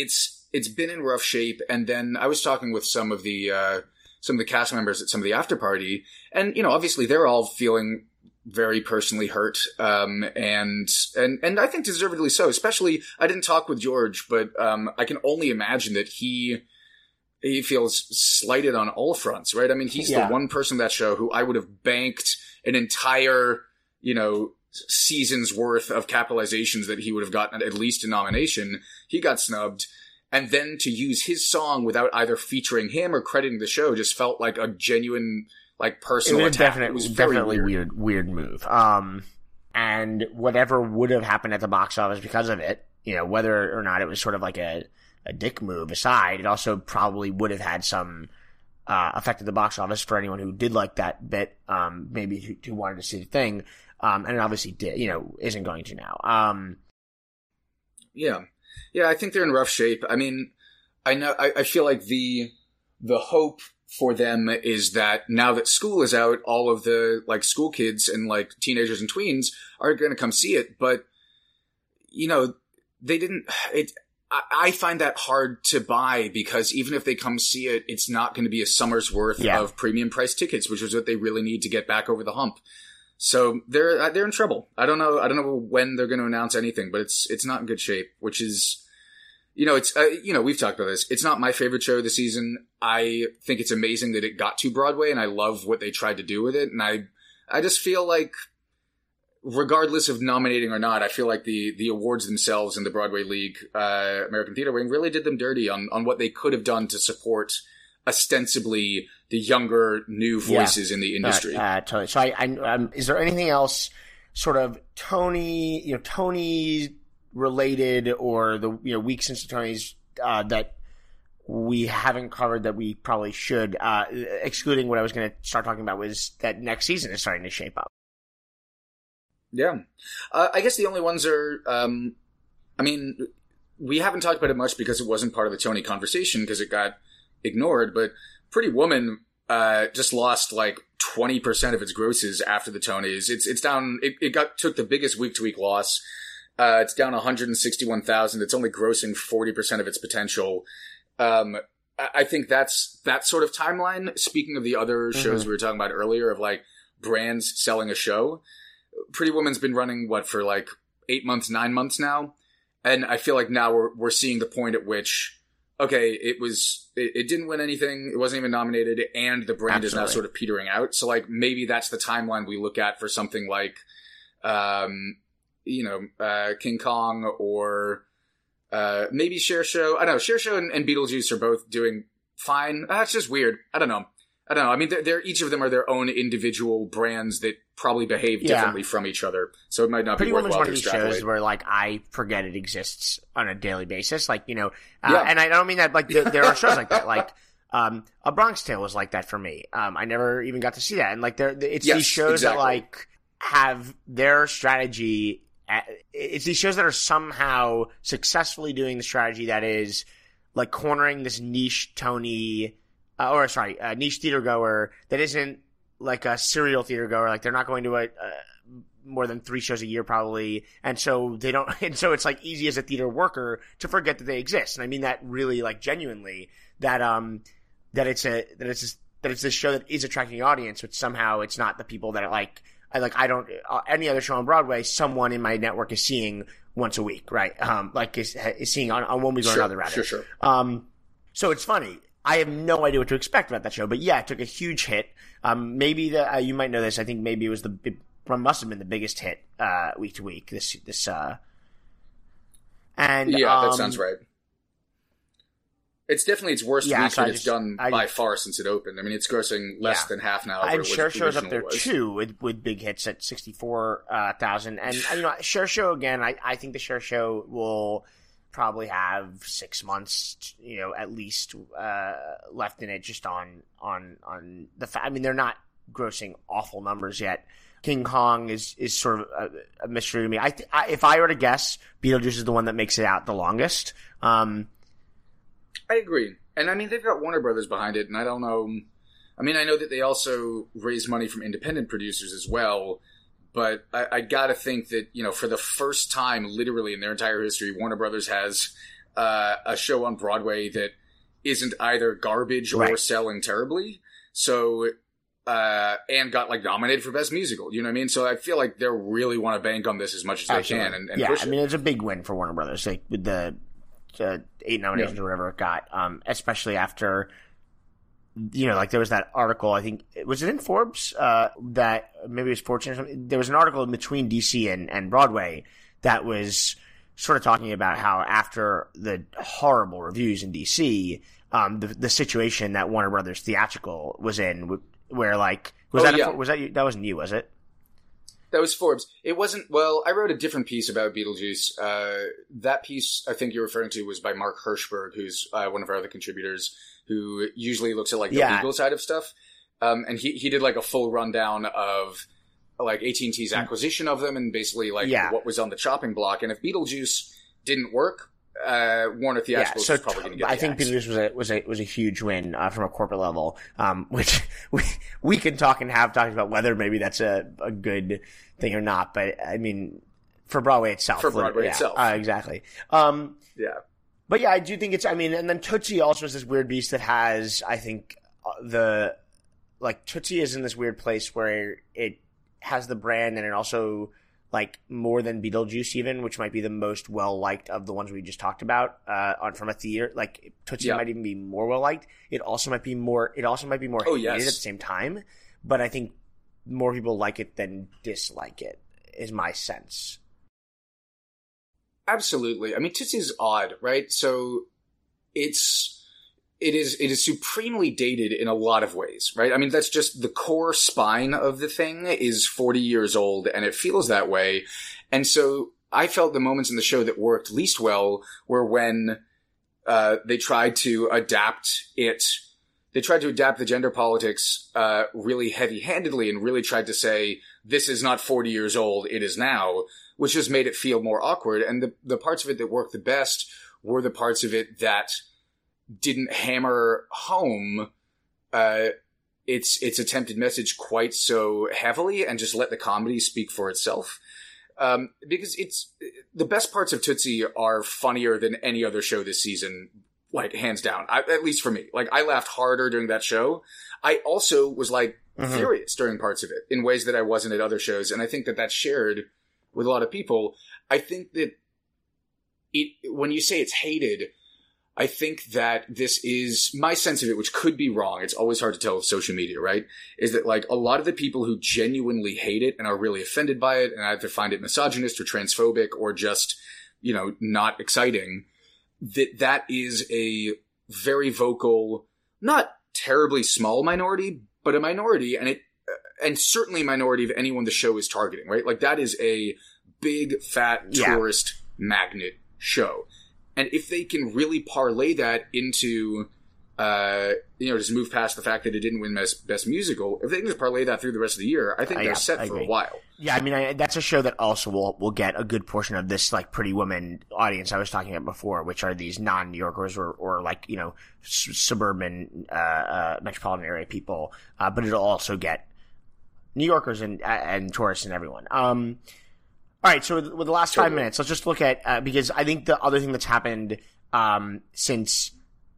it's it's been in rough shape. And then I was talking with some of the uh, some of the cast members at some of the after party, and you know, obviously they're all feeling very personally hurt, um, and and and I think deservedly so. Especially, I didn't talk with George, but um, I can only imagine that he he feels slighted on all fronts, right? I mean, he's Yeah. the one person on that show who I would have banked an entire, you know, season's worth of capitalizations that he would have gotten at least a nomination. He got snubbed. And then to use his song without either featuring him or crediting the show just felt like a genuine, like it personal was attack. definite, it was very definitely weird. weird. weird, move. Um, and whatever would have happened at the box office because of it, you know, whether or not it was sort of like a, a dick move aside, it also probably would have had some uh, effect at the box office for anyone who did like that bit, um, maybe who, who wanted to see the thing. Um, and it obviously did, you know, isn't going to now. Um, Yeah, yeah. I think they're in rough shape. I mean, I know. I, I feel like the the hope for them is that now that school is out, all of the like school kids and like teenagers and tweens are going to come see it. But you know, they didn't. It. I, I find that hard to buy because even if they come see it, it's not going to be a summer's worth Yeah. of premium price tickets, which is what they really need to get back over the hump. So they're uh, they're in trouble. I don't know. I don't know when they're going to announce anything, but it's it's not in good shape. Which is, you know, it's uh, you know we've talked about this. It's not my favorite show of the season. I think it's amazing that it got to Broadway, and I love what they tried to do with it. And I I just feel like, regardless of nominating or not, I feel like the the awards themselves and the Broadway League uh, American Theater Wing really did them dirty on on what they could have done to support ostensibly the younger new Yeah. voices in the industry. Uh, uh, totally. So, I, I um, is there anything else, sort of Tony, you know, Tony related, or the you know week since the Tonys uh, that we haven't covered that we probably should, uh, excluding what I was going to start talking about was that next season is starting to shape up. Yeah. Uh, I guess the only ones are, um, I mean, we haven't talked about it much because it wasn't part of the Tony conversation because it got ignored, but Pretty Woman, uh, just lost like 20% of its grosses after the Tonys. It's, it's down, it, it got, took the biggest week to week loss. Uh, it's down 161,000. It's only grossing 40% of its potential. Um, I think that's that sort of timeline. Speaking of the other shows Mhm. we were talking about earlier of like brands selling a show, Pretty Woman's been running what for like eight months, nine months now, and I feel like now we're we're seeing the point at which okay, it was it, it didn't win anything, it wasn't even nominated, and the brand is now sort of petering out. So like maybe that's the timeline we look at for something like, um, you know, uh, King Kong or uh, maybe Cher Show. I don't know. Cher Show and, and Beetlejuice are both doing fine. That's just weird. I don't know. I don't know. I mean, they're, they're each of them are their own individual brands that probably behave Yeah. differently from each other. So it might not Pretty be worthwhile one of these shows where like I forget it exists on a daily basis. Like you know, uh, Yeah. and I don't mean that like there, there are shows like that. Like um, A Bronx Tale was like that for me. Um, I never even got to see that. And like there, it's Yes, these shows exactly. that like have their strategy. at- It's these shows that are somehow successfully doing the strategy that is like cornering this niche Tony, uh, or sorry, uh, niche theater goer that isn't like a serial theater goer. Like they're not going to a, uh, more than three shows a year probably, and so they don't. And so it's like easy as a theater worker to forget that they exist. And I mean that really like genuinely. That um that it's a that it's a, that it's this show that is attracting an audience, but somehow it's not the people that are like. I like I don't uh, any other show on Broadway. Someone in my network is seeing once a week, right? Um, like is, is seeing on, on one week or Sure, another rather. sure, sure. Um, so it's funny. I have no idea what to expect about that show, but yeah, it took a huge hit. Um, maybe the uh, you might know this. I think maybe it was the it must have been the biggest hit uh, week to week this this. Uh, and Yeah, that um, sounds right. It's definitely its worst Yeah, week so that it's done I- by far since it opened. I mean, it's grossing less Yeah. than half now. And Cher Show's up there was. too with, with big hits at sixty four uh. And you know, Cher Show again. I, I think the Cher Show will probably have six months, you know, at least uh, left in it, just on on on the. Fa- I mean, they're not grossing awful numbers yet. King Kong is is sort of a, a mystery to me. I, th- I if I were to guess, Beetlejuice is the one that makes it out the longest. Um, I agree. And I mean, they've got Warner Brothers behind it, and I don't know. I mean, I know that they also raise money from independent producers as well, but I, I gotta think that, you know, for the first time, literally in their entire history, Warner Brothers has uh, a show on Broadway that isn't either garbage or selling terribly. So, uh, and got like nominated for best musical. You know what I mean? So I feel like they really want to bank on this as much as Absolutely. they can. And, and yeah, I mean, it's a big win for Warner Brothers, like with the uh, eight nominations yeah. or whatever it got, um, especially after you know, like there was that article, I think, was it in Forbes, uh, that maybe it was Fortune or something? There was an article in between DC and, and Broadway that was sort of talking about how after the horrible reviews in DC, um, the, the situation that Warner Brothers theatrical was in, where like, was oh, that, yeah. a, was that, that wasn't you, was it? That was Forbes. It wasn't. Well, I wrote a different piece about Beetlejuice. Uh, that piece I think you're referring to was by Marc Hershberg, who's uh, one of our other contributors who usually looks at like the yeah. legal side of stuff. Um, and he, he did like a full rundown of like AT&T's hmm. acquisition of them and basically like yeah. what was on the chopping block. And if Beetlejuice didn't work, uh, Warner Theatricals yeah, so probably going to get. I think. Beetlejuice was a was a was a huge win uh, from a corporate level, um, which we we can talk and have talked about whether maybe that's a, a good thing or not. But I mean, for Broadway itself, for Broadway yeah, itself, uh, exactly. Um, yeah. But yeah, I do think it's. I mean, and then Tootsie also is this weird beast that has, I think, uh, the like Tootsie is in this weird place where it has the brand and it also like more than Beetlejuice even, which might be the most well liked of the ones we just talked about uh, on from a theater. Like Tootsie yeah. might even be more well liked. It also might be more. It also might be more oh, hated yes. at the same time. But I think more people like it than dislike it. Is my sense. Absolutely. I mean, Tootsie's odd, right? So it's it is it is supremely dated in a lot of ways, right? I mean, that's just the core spine of the thing is 40 years old and it feels that way. And so I felt the moments in the show that worked least well were when uh, they tried to adapt it. They tried to adapt the gender politics uh, really heavy handedly and really tried to say, this is not 40 years old, it is now which just made it feel more awkward. And the, the parts of it that worked the best were the parts of it that didn't hammer home uh, its its attempted message quite so heavily and just let the comedy speak for itself. Um, because it's the best parts of Tootsie are funnier than any other show this season, like hands down. I, at least for me, like I laughed harder during that show. I also was like mm-hmm. furious during parts of it in ways that I wasn't at other shows, and I think that that's shared with a lot of people. I think that it, when you say it's hated, I think that this is my sense of it, which could be wrong. It's always hard to tell with social media, right? Is that like a lot of the people who genuinely hate it and are really offended by it and either find it misogynist or transphobic or just, you know, not exciting, that that is a very vocal, not terribly small minority, but a minority. And it and certainly minority of anyone the show is targeting, right? Like that is a big fat tourist yeah. magnet show. And if they can really parlay that into uh, you know, just move past the fact that it didn't win best, best musical. If they can just parlay that through the rest of the year, I think uh, they're yeah, set for a while. Yeah, I mean, I, that's a show that also will will get a good portion of this like Pretty Woman audience I was talking about before, which are these non New Yorkers or or like you know s- suburban uh, uh, metropolitan area people. Uh, but it'll also get New Yorkers and and tourists and everyone. Um, all right, so with, the last five minutes, let's just look at uh, because I think the other thing that's happened um, since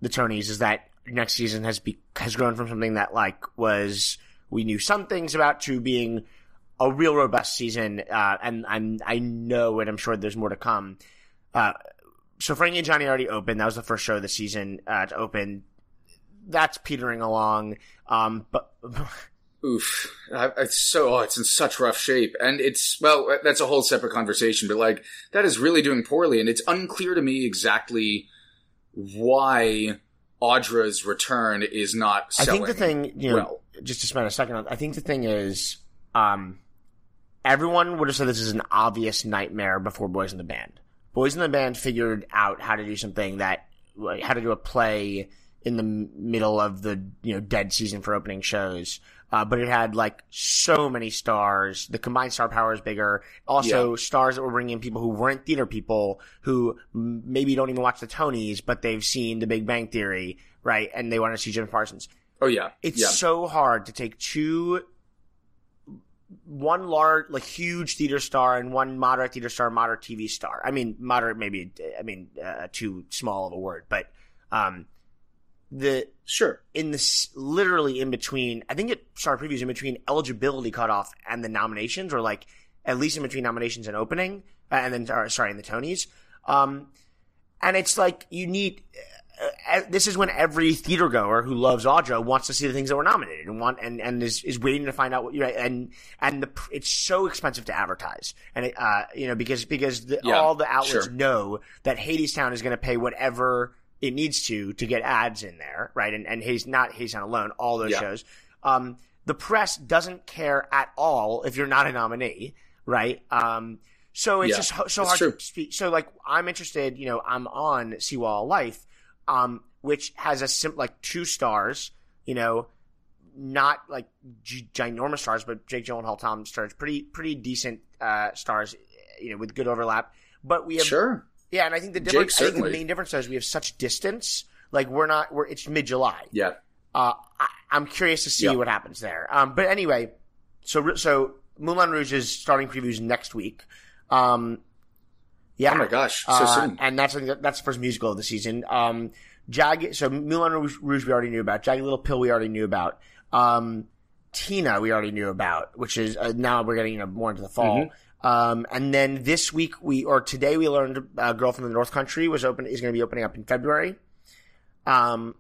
the Tonys is that next season has be, has grown from something that like was we knew some things about to being a real robust season, uh, and I'm I know and I'm sure there's more to come. Uh, so Frankie and Johnny already opened. That was the first show of the season uh, to open. That's petering along. Um, but Oof, it's so oh, it's in such rough shape, and it's well, that's a whole separate conversation. But like that is really doing poorly, and it's unclear to me exactly why Audra's return is not. I think the thing, you know, well. just to spend a second on, I think the thing is, um, everyone would have said this is an obvious nightmare before Boys in the Band. Boys in the Band figured out how to do something that, how to do a play in the middle of the you know dead season for opening shows uh, but it had like so many stars. The combined star power is bigger. Also, yeah. stars that were bringing in people who weren't theater people who maybe don't even watch the Tonys, but they've seen The Big Bang Theory, right? And they want to see Jim Parsons. Oh yeah, it's yeah. so hard to take two, one large, like huge theater star and one moderate theater star, moderate TV star. I mean, moderate maybe. I mean, uh, too small of a word, but um, the Sure. in this literally in between. I think it started previews in between eligibility cutoff and the nominations, or like at least in between nominations and opening, uh, and then or, sorry, in the Tonys. Um, and it's like you need. Uh, this is when every theater goer who loves Audra wants to see the things that were nominated and want and, and is, is waiting to find out what you know and and the it's so expensive to advertise and it, uh you know because because the, Yeah, all the outlets sure. know that Hadestown is going to pay whatever it needs to to get ads in there right and and Hades not Hadestown alone all those Yeah. shows um the press doesn't care at all if you're not a nominee right um so it's Yeah, just ho- so hard true. to speak. So like I'm interested, you know, I'm on Seawall Life, um, which has a sim- like two stars, you know, not like g- ginormous stars, but Jake Gyllenhaal, Tom Sturridge, pretty pretty decent uh, stars, you know, with good overlap. But we have Sure. Yeah, and I think the Jake, I think the main difference is we have such distance. Like we're not, we're it's mid July. Yeah. Uh, I, I'm curious to see Yeah. what happens there. Um, but anyway, so so Moulin Rouge is starting previews next week. Um, yeah. Oh my gosh. So Uh, soon. And that's that's the first musical of the season. Um, Jag, so Moulin Rouge, Rouge we already knew about. Jagged Little Pill we already knew about. Um, Tina we already knew about, which is uh, now we're getting you know, more into the fall. Mm-hmm. Um, and then this week we or today we learned a Girl from the North Country was open is going to be opening up in February. Um,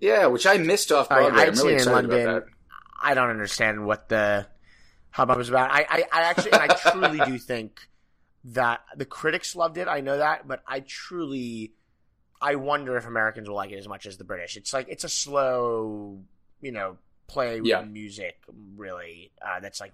Yeah, which I missed off I- Broadway. I'd I'm seen really it in London. I don't understand what the hubbub is about. I, I, I actually, I truly do think that the critics loved it. I know that, but I truly, I wonder if Americans will like it as much as the British. It's like it's a slow, you know, play with Yeah. music. Really, uh, that's like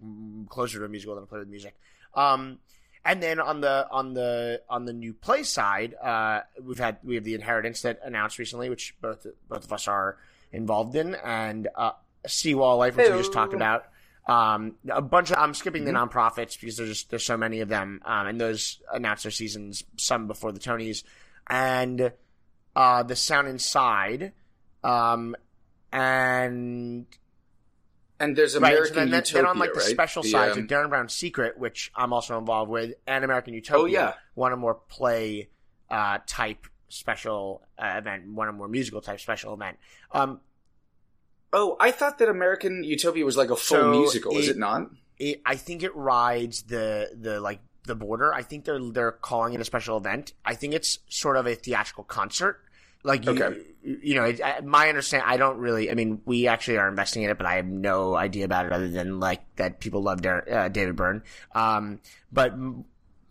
closer to a musical than a play with music. Um, and then on the on the on the new play side, uh, we've had we have the Inheritance that announced recently, which both both of us are involved in, and uh, Seawall Life, which we just talked about. Um, a bunch of I'm skipping the Mm-hmm. nonprofits because there's there's so many of them, um, and those announced their seasons some before the Tonys, and uh, the Sound Inside, um, and And there's American so then, then- Utopia, then on like the right? special The, sides, um, like Derren Brown's Secret, which I'm also involved with, and American Utopia. Oh, yeah. one or more play uh, type special uh, event, one or more musical type special event. Um, Oh, I thought that American Utopia was like a full So musical. Is it- it not? it, I think it rides the the like the border. I think they're they're calling it a special event. I think it's sort of a theatrical concert. Like you, Okay. you know, it, I- my understand. I don't really. I mean, we actually are investing in it, but I have no idea about it other than like that people love Dar- uh, David Byrne. Um, but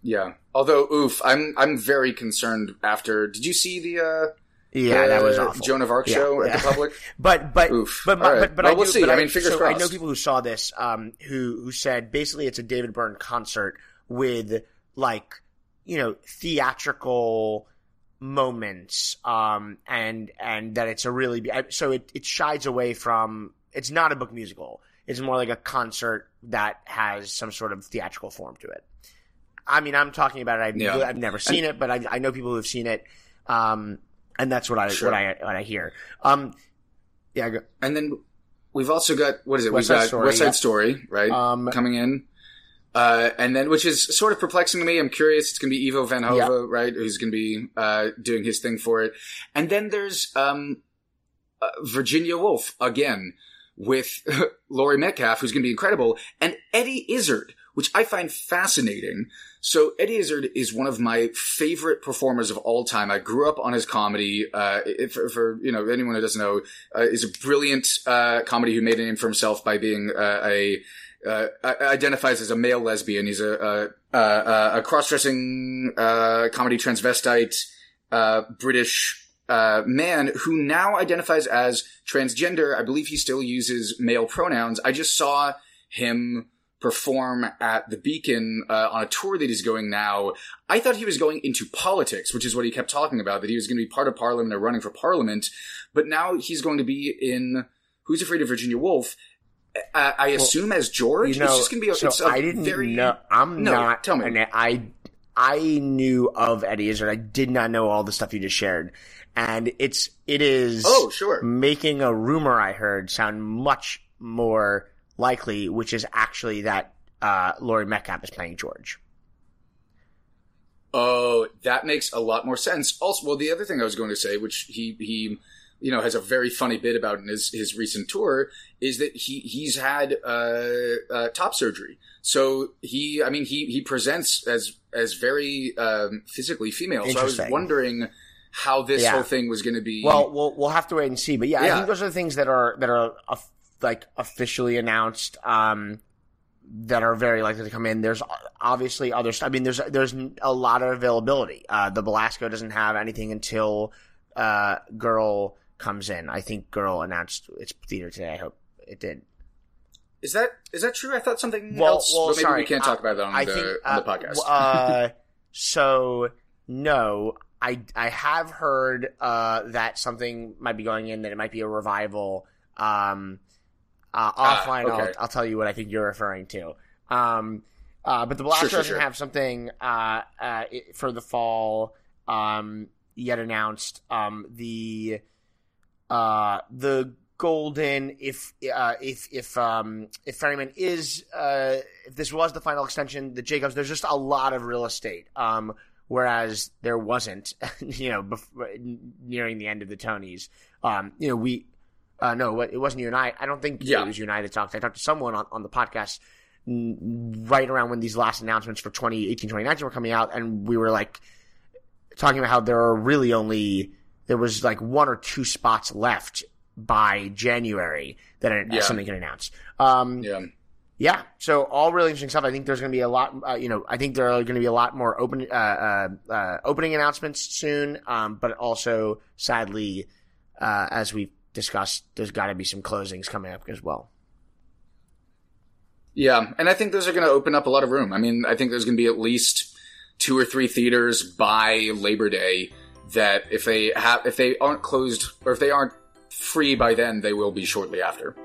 Yeah. Although, oof, I'm I'm very concerned. After, did you see the uh, yeah, that was awful. Joan of Arc Yeah, show at the public? But but Oof. but my, right. but, but Well, I we'll see. But I mean, fingers so I know people who saw this, um, who who said basically it's a David Byrne concert with like you know theatrical moments, um, and and that it's a really so it it shies away from it's not a book musical. It's more like a concert that has some sort of theatrical form to it. I mean, I'm talking about it. I've, Yeah. I've never seen it, but I, I know people who have seen it, um, and that's what I Sure. what I what I hear. Um, yeah, go, And then we've also got what is it? West we've Side got Story, West Side yeah. Story, right? Um, coming in. Uh, and then, which is sort of perplexing to me. I'm curious. It's going to be Ivo Van Hove, Yeah. right? Who's going to be uh, doing his thing for it. And then there's um, uh, Virginia Woolf again with Laurie Metcalf, who's going to be incredible, and Eddie Izzard, which I find fascinating. So Eddie Izzard is one of my favorite performers of all time. I grew up on his comedy. Uh, if, for you know anyone who doesn't know, uh, is a brilliant uh, comedy who made a name for himself by being uh, a uh, identifies as a male lesbian. He's a a, a, a cross-dressing uh, comedy transvestite uh, British uh, man who now identifies as transgender. I believe he still uses male pronouns. I just saw him perform at the Beacon uh, on a tour that he's going now. I thought he was going into politics, which is what he kept talking about, that he was going to be part of Parliament or running for Parliament. But now he's going to be in Who's Afraid of Virginia Woolf. I, I assume as George. you know, it's just going to be. A, so it's a I didn't very know. I'm No, not. tell me. and I I knew of Eddie Izzard. I did not know all the stuff you just shared, and it's it is. Oh, sure. Making a rumor I heard sound much more likely, which is actually that uh, Laurie Metcalf is playing George. Oh, that makes a lot more sense. Also, well, the other thing I was going to say, which he he you know has a very funny bit about in his his recent tour is that he he's had uh, uh, top surgery. So he, I mean, he he presents as as very um, physically female. So I was wondering how this Yeah. whole thing was going to be. Well, we'll we'll have to wait and see. But yeah, I think those are the things that are that are like officially announced. Um, that are very likely to come in. There's obviously other. I mean, there's there's a lot of availability. Uh, the Belasco doesn't have anything until uh, Girl comes in. I think Girl announced its theater today. I hope it did. is that is that true? I thought something Well, else, well, maybe sorry. we can't talk about that on, I the, think on uh, the podcast. uh, so no, I I have heard uh, that something might be going in. That it might be a revival. Um, uh, Ah, offline, okay. I'll, I'll tell you what I think you're referring to. Um, uh, but the Belasco Sure, sure, doesn't sure. have something uh, uh, for the fall um, yet announced. Um, the uh, the golden if uh, if if um, if Ferryman is uh, if this was the final extension, the Jacobs, there's just a lot of real estate. Um, whereas there wasn't, you know, before, nearing the end of the Tonys. Um, you know, we uh, no, it wasn't you and I. I don't think Yeah. it was you and I that talked. I talked to someone on, on the podcast right around when these last announcements for 2018, 2019 were coming out, and we were like talking about how there are really only there was like one or two spots left by January that Yeah. something can announce. Um, yeah. yeah. So all really interesting stuff. I think there's going to be a lot. Uh, you know, I think there are going to be a lot more open uh, uh, uh, opening announcements soon. Um, but also, sadly, uh, as we've discussed, there's got to be some closings coming up as well. Yeah, and I think those are going to open up a lot of room. I mean, I think there's going to be at least two or three theaters by Labor Day that if they have if they aren't closed or if they aren't free by then, they will be shortly after.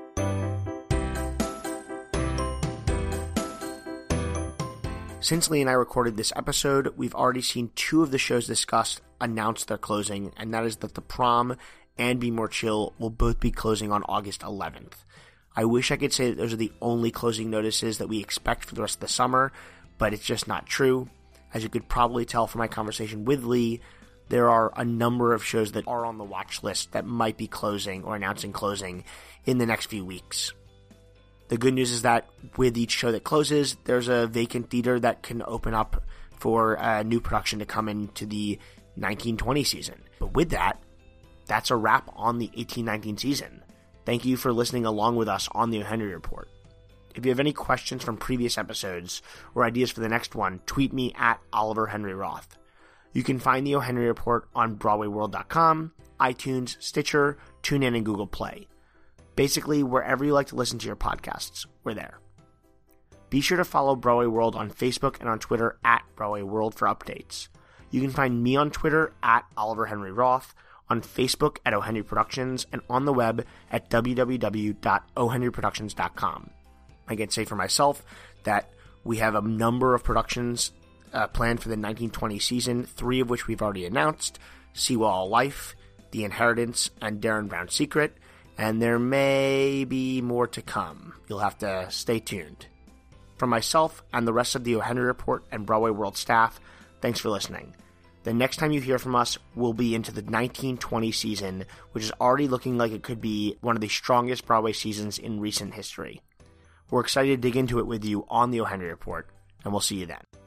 Since Lee and I recorded this episode, we've already seen two of the shows discussed announce their closing, and that is that The Prom and Be More Chill will both be closing on August 11th. I wish I could say that those are the only closing notices that we expect for the rest of the summer, but it's just not true. As you could probably tell from my conversation with Lee, there are a number of shows that are on the watch list that might be closing or announcing closing in the next few weeks. The good news is that with each show that closes, there's a vacant theater that can open up for a new production to come into the 1920 season. But with that, that's a wrap on the 1819 season. Thank you for listening along with us on the O'Henry Report. If you have any questions from previous episodes or ideas for the next one, tweet me at Oliver Henry Roth. You can find the O'Henry Report on BroadwayWorld.com, iTunes, Stitcher, TuneIn, and Google Play. Basically, wherever you like to listen to your podcasts, we're there. Be sure to follow Broadway World on Facebook and on Twitter at Broadway World for updates. You can find me on Twitter at Oliver Henry Roth, on Facebook at O'Henry Productions, and on the web at www.ohenryproductions.com. I can say for myself that we have a number of productions uh, planned for the 1920 season, three of which we've already announced Seawall Life, The Inheritance, and Derren Brown's Secret, and there may be more to come. You'll have to stay tuned. From myself and the rest of the O'Henry Report and Broadway World staff, thanks for listening. The next time you hear from us will be into the 1920 season, which is already looking like it could be one of the strongest Broadway seasons in recent history. We're excited to dig into it with you on the O'Henry Report, and we'll see you then.